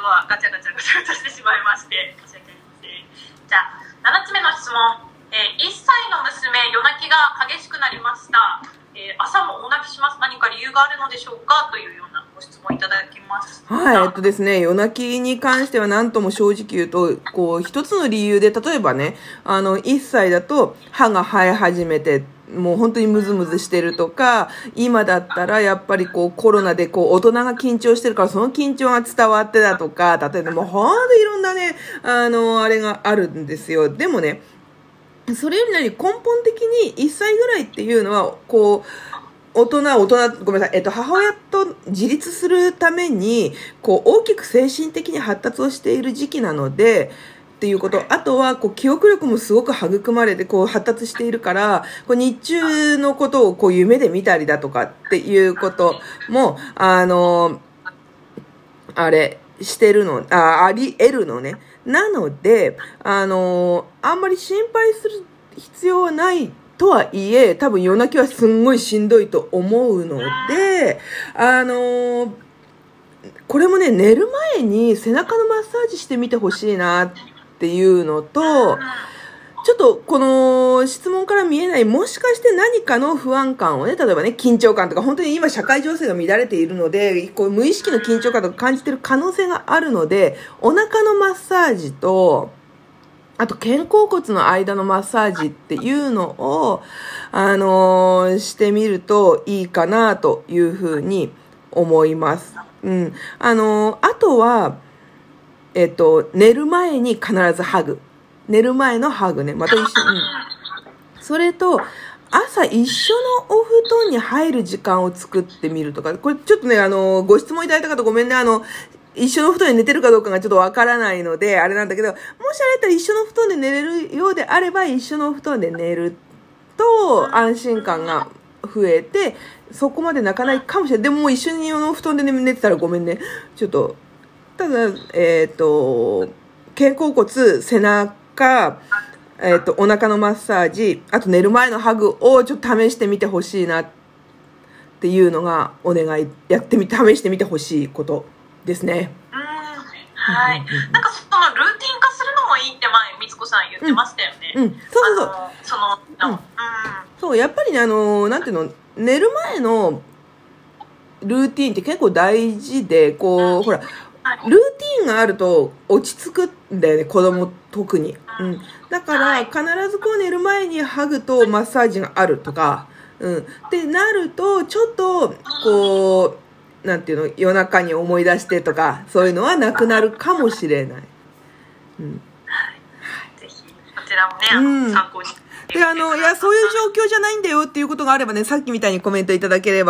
ドアガチャガチャガチャガチャしてしまいまして申し訳ありません。じゃあ7つ目の質問、えー1歳の娘夜泣きが激しくなりました、えー朝も大泣きします。何か理由があるのでしょうか？というようなご質問いただきましたはい、えっとですね、夜泣きに関しては何とも正直言うと、こう、一つの理由で、例えばね、あの、1歳だと歯が生え始めて、もう本当にムズムズしてるとか、今だったらやっぱりこうコロナでこう大人が緊張してるからその緊張が伝わってだとか、例えばもうほんといろんなね、あの、あれがあるんですよ。でもね、それよりなり根本的に1歳ぐらいっていうのは、こう、大人、大人、ごめんなさい、えっと、母親と自立するために、こう、大きく精神的に発達をしている時期なので、っていうこと。あとは、こう、記憶力もすごく育まれて、こう、発達しているから、こう、日中のことを、こう、夢で見たりだとかっていうことも、あの、あれ、してるの、あ、あり得るのね。なので、あの、あんまり心配する必要はないとはいえ、多分夜泣きはすんごいしんどいと思うので、あの、これもね、寝る前に背中のマッサージしてみてほしいなっていうのと、ちょっとこの質問から見えない、もしかして何かの不安感をね、例えばね、緊張感とか、本当に今社会情勢が乱れているので、こう無意識の緊張感とか感じてる可能性があるので、お腹のマッサージと、あと肩甲骨の間のマッサージっていうのを、あのーしてみるといいかなというふうに思います。うん。あのーあとは、えっと、寝る前に必ずハグ。寝る前のハグね。また一緒に。うんそれと、朝一緒のお布団に入る時間を作ってみるとか、これちょっとね、あの、ご質問いただいた方ごめんね、あの、一緒の布団で寝てるかどうかがちょっとわからないので、あれなんだけど、もしあれだったら一緒の布団で寝れるようであれば、一緒の布団で寝ると安心感が増えて、そこまで泣かないかもしれない。でももう一緒にの布団で寝てたらごめんね。ちょっと、ただ、えっ、と、肩甲骨、背中、えっ、と、お腹のマッサージ、あと寝る前のハグをちょっと試してみてほしいなっていうのがお願い、やってみ、試してみてほしいことですね。うんはい。なんかそのルーティン化するのもいいって前みつこさん言ってましたよね、うん、そうそうそう。あのそのうん。うん。そう、やっぱりね、あの、なんていうの、寝る前のルーティンって結構大事で、こう、ほら、はい。ルーティンがあると落ち着くんだよね、子供特に。うん。だから、必ずこう寝る前にハグとマッサージがあるとか、うん。ってなると、ちょっと、こう、なんていうの、夜中に思い出してとか、そういうのはなくなるかもしれない。うん。ぜひこちらもねあの、うん。参考にで、あの、いや、そういう状況じゃないんだよっていうことがあればね、さっきみたいにコメントいただければ、